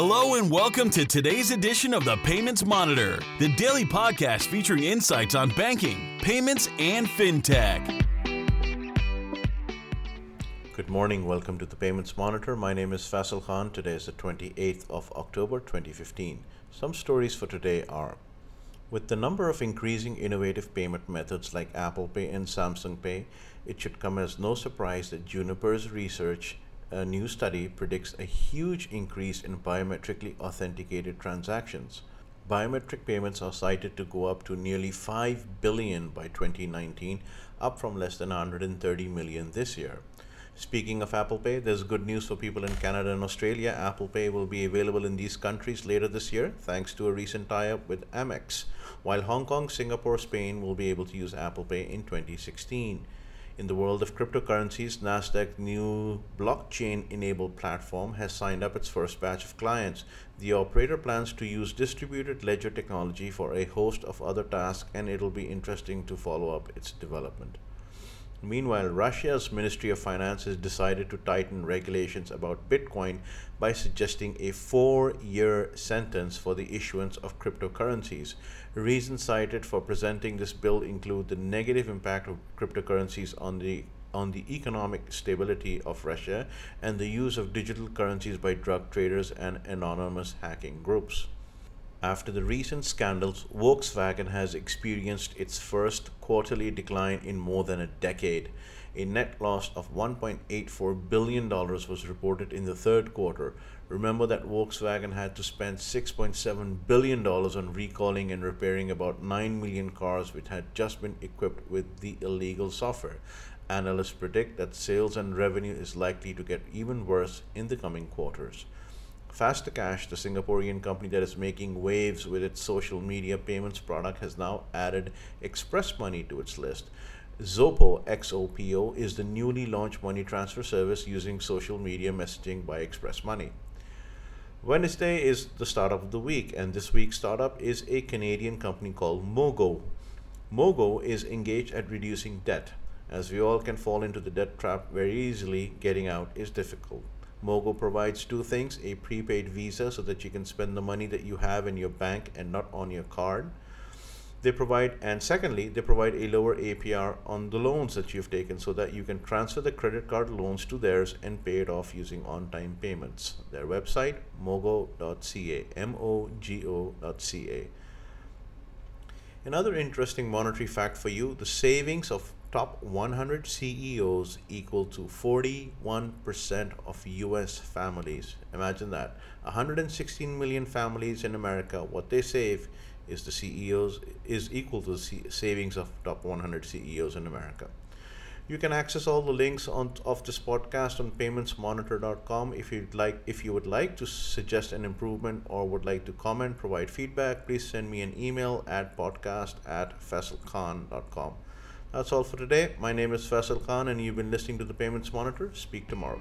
Hello and welcome to today's edition of the Payments Monitor, the daily podcast featuring insights on banking, payments, and fintech. Good morning. Welcome to the Payments Monitor. My name is Faisal Khan. Today is the 28th of October 2015. Some stories for today are with the number of increasing innovative payment methods like Apple Pay and Samsung Pay, it should come as no surprise that Juniper's research a new study predicts a huge increase in biometrically authenticated transactions. Biometric payments are cited to go up to nearly 5 billion by 2019, up from less than 130 million this year. Speaking of Apple Pay, there's good news for people in Canada and Australia. Apple Pay will be available in these countries later this year thanks to a recent tie up with Amex, while Hong Kong, Singapore, Spain will be able to use Apple Pay in 2016. In the world of cryptocurrencies, Nasdaq new blockchain enabled platform has signed up its first batch of clients. The operator plans to use distributed ledger technology for a host of other tasks and it'll be interesting to follow up its development. Meanwhile, Russia's Ministry of Finance has decided to tighten regulations about Bitcoin by suggesting a four year sentence for the issuance of cryptocurrencies. Reasons cited for presenting this bill include the negative impact of cryptocurrencies on the on the economic stability of Russia and the use of digital currencies by drug traders and anonymous hacking groups. After the recent scandals, Volkswagen has experienced its first quarterly decline in more than a decade. A net loss of $1.84 billion was reported in the third quarter. Remember that Volkswagen had to spend $6.7 billion on recalling and repairing about 9 million cars which had just been equipped with the illegal software. Analysts predict that sales and revenue is likely to get even worse in the coming quarters. Fastacash, the Singaporean company that is making waves with its social media payments product, has now added Express Money to its list. Zopo XOPO is the newly launched money transfer service using social media messaging by Express Money. Wednesday is the startup of the week, and this week's startup is a Canadian company called Mogo. Mogo is engaged at reducing debt. As we all can fall into the debt trap very easily, getting out is difficult. Mogo provides two things a prepaid visa so that you can spend the money that you have in your bank and not on your card. They provide, and secondly, they provide a lower APR on the loans that you've taken so that you can transfer the credit card loans to theirs and pay it off using on time payments. Their website, mogo.ca, M O G O.ca. Another interesting monetary fact for you the savings of top 100 CEOs equal to 41% of US families. Imagine that. 116 million families in America, what they save is the CEOs is equal to the savings of top 100 CEOs in America. You can access all the links on of this podcast on paymentsmonitor.com. If you'd like, if you would like to suggest an improvement or would like to comment, provide feedback, please send me an email at podcast at faisalkhan.com. That's all for today. My name is Faisal Khan, and you've been listening to the Payments Monitor. Speak tomorrow.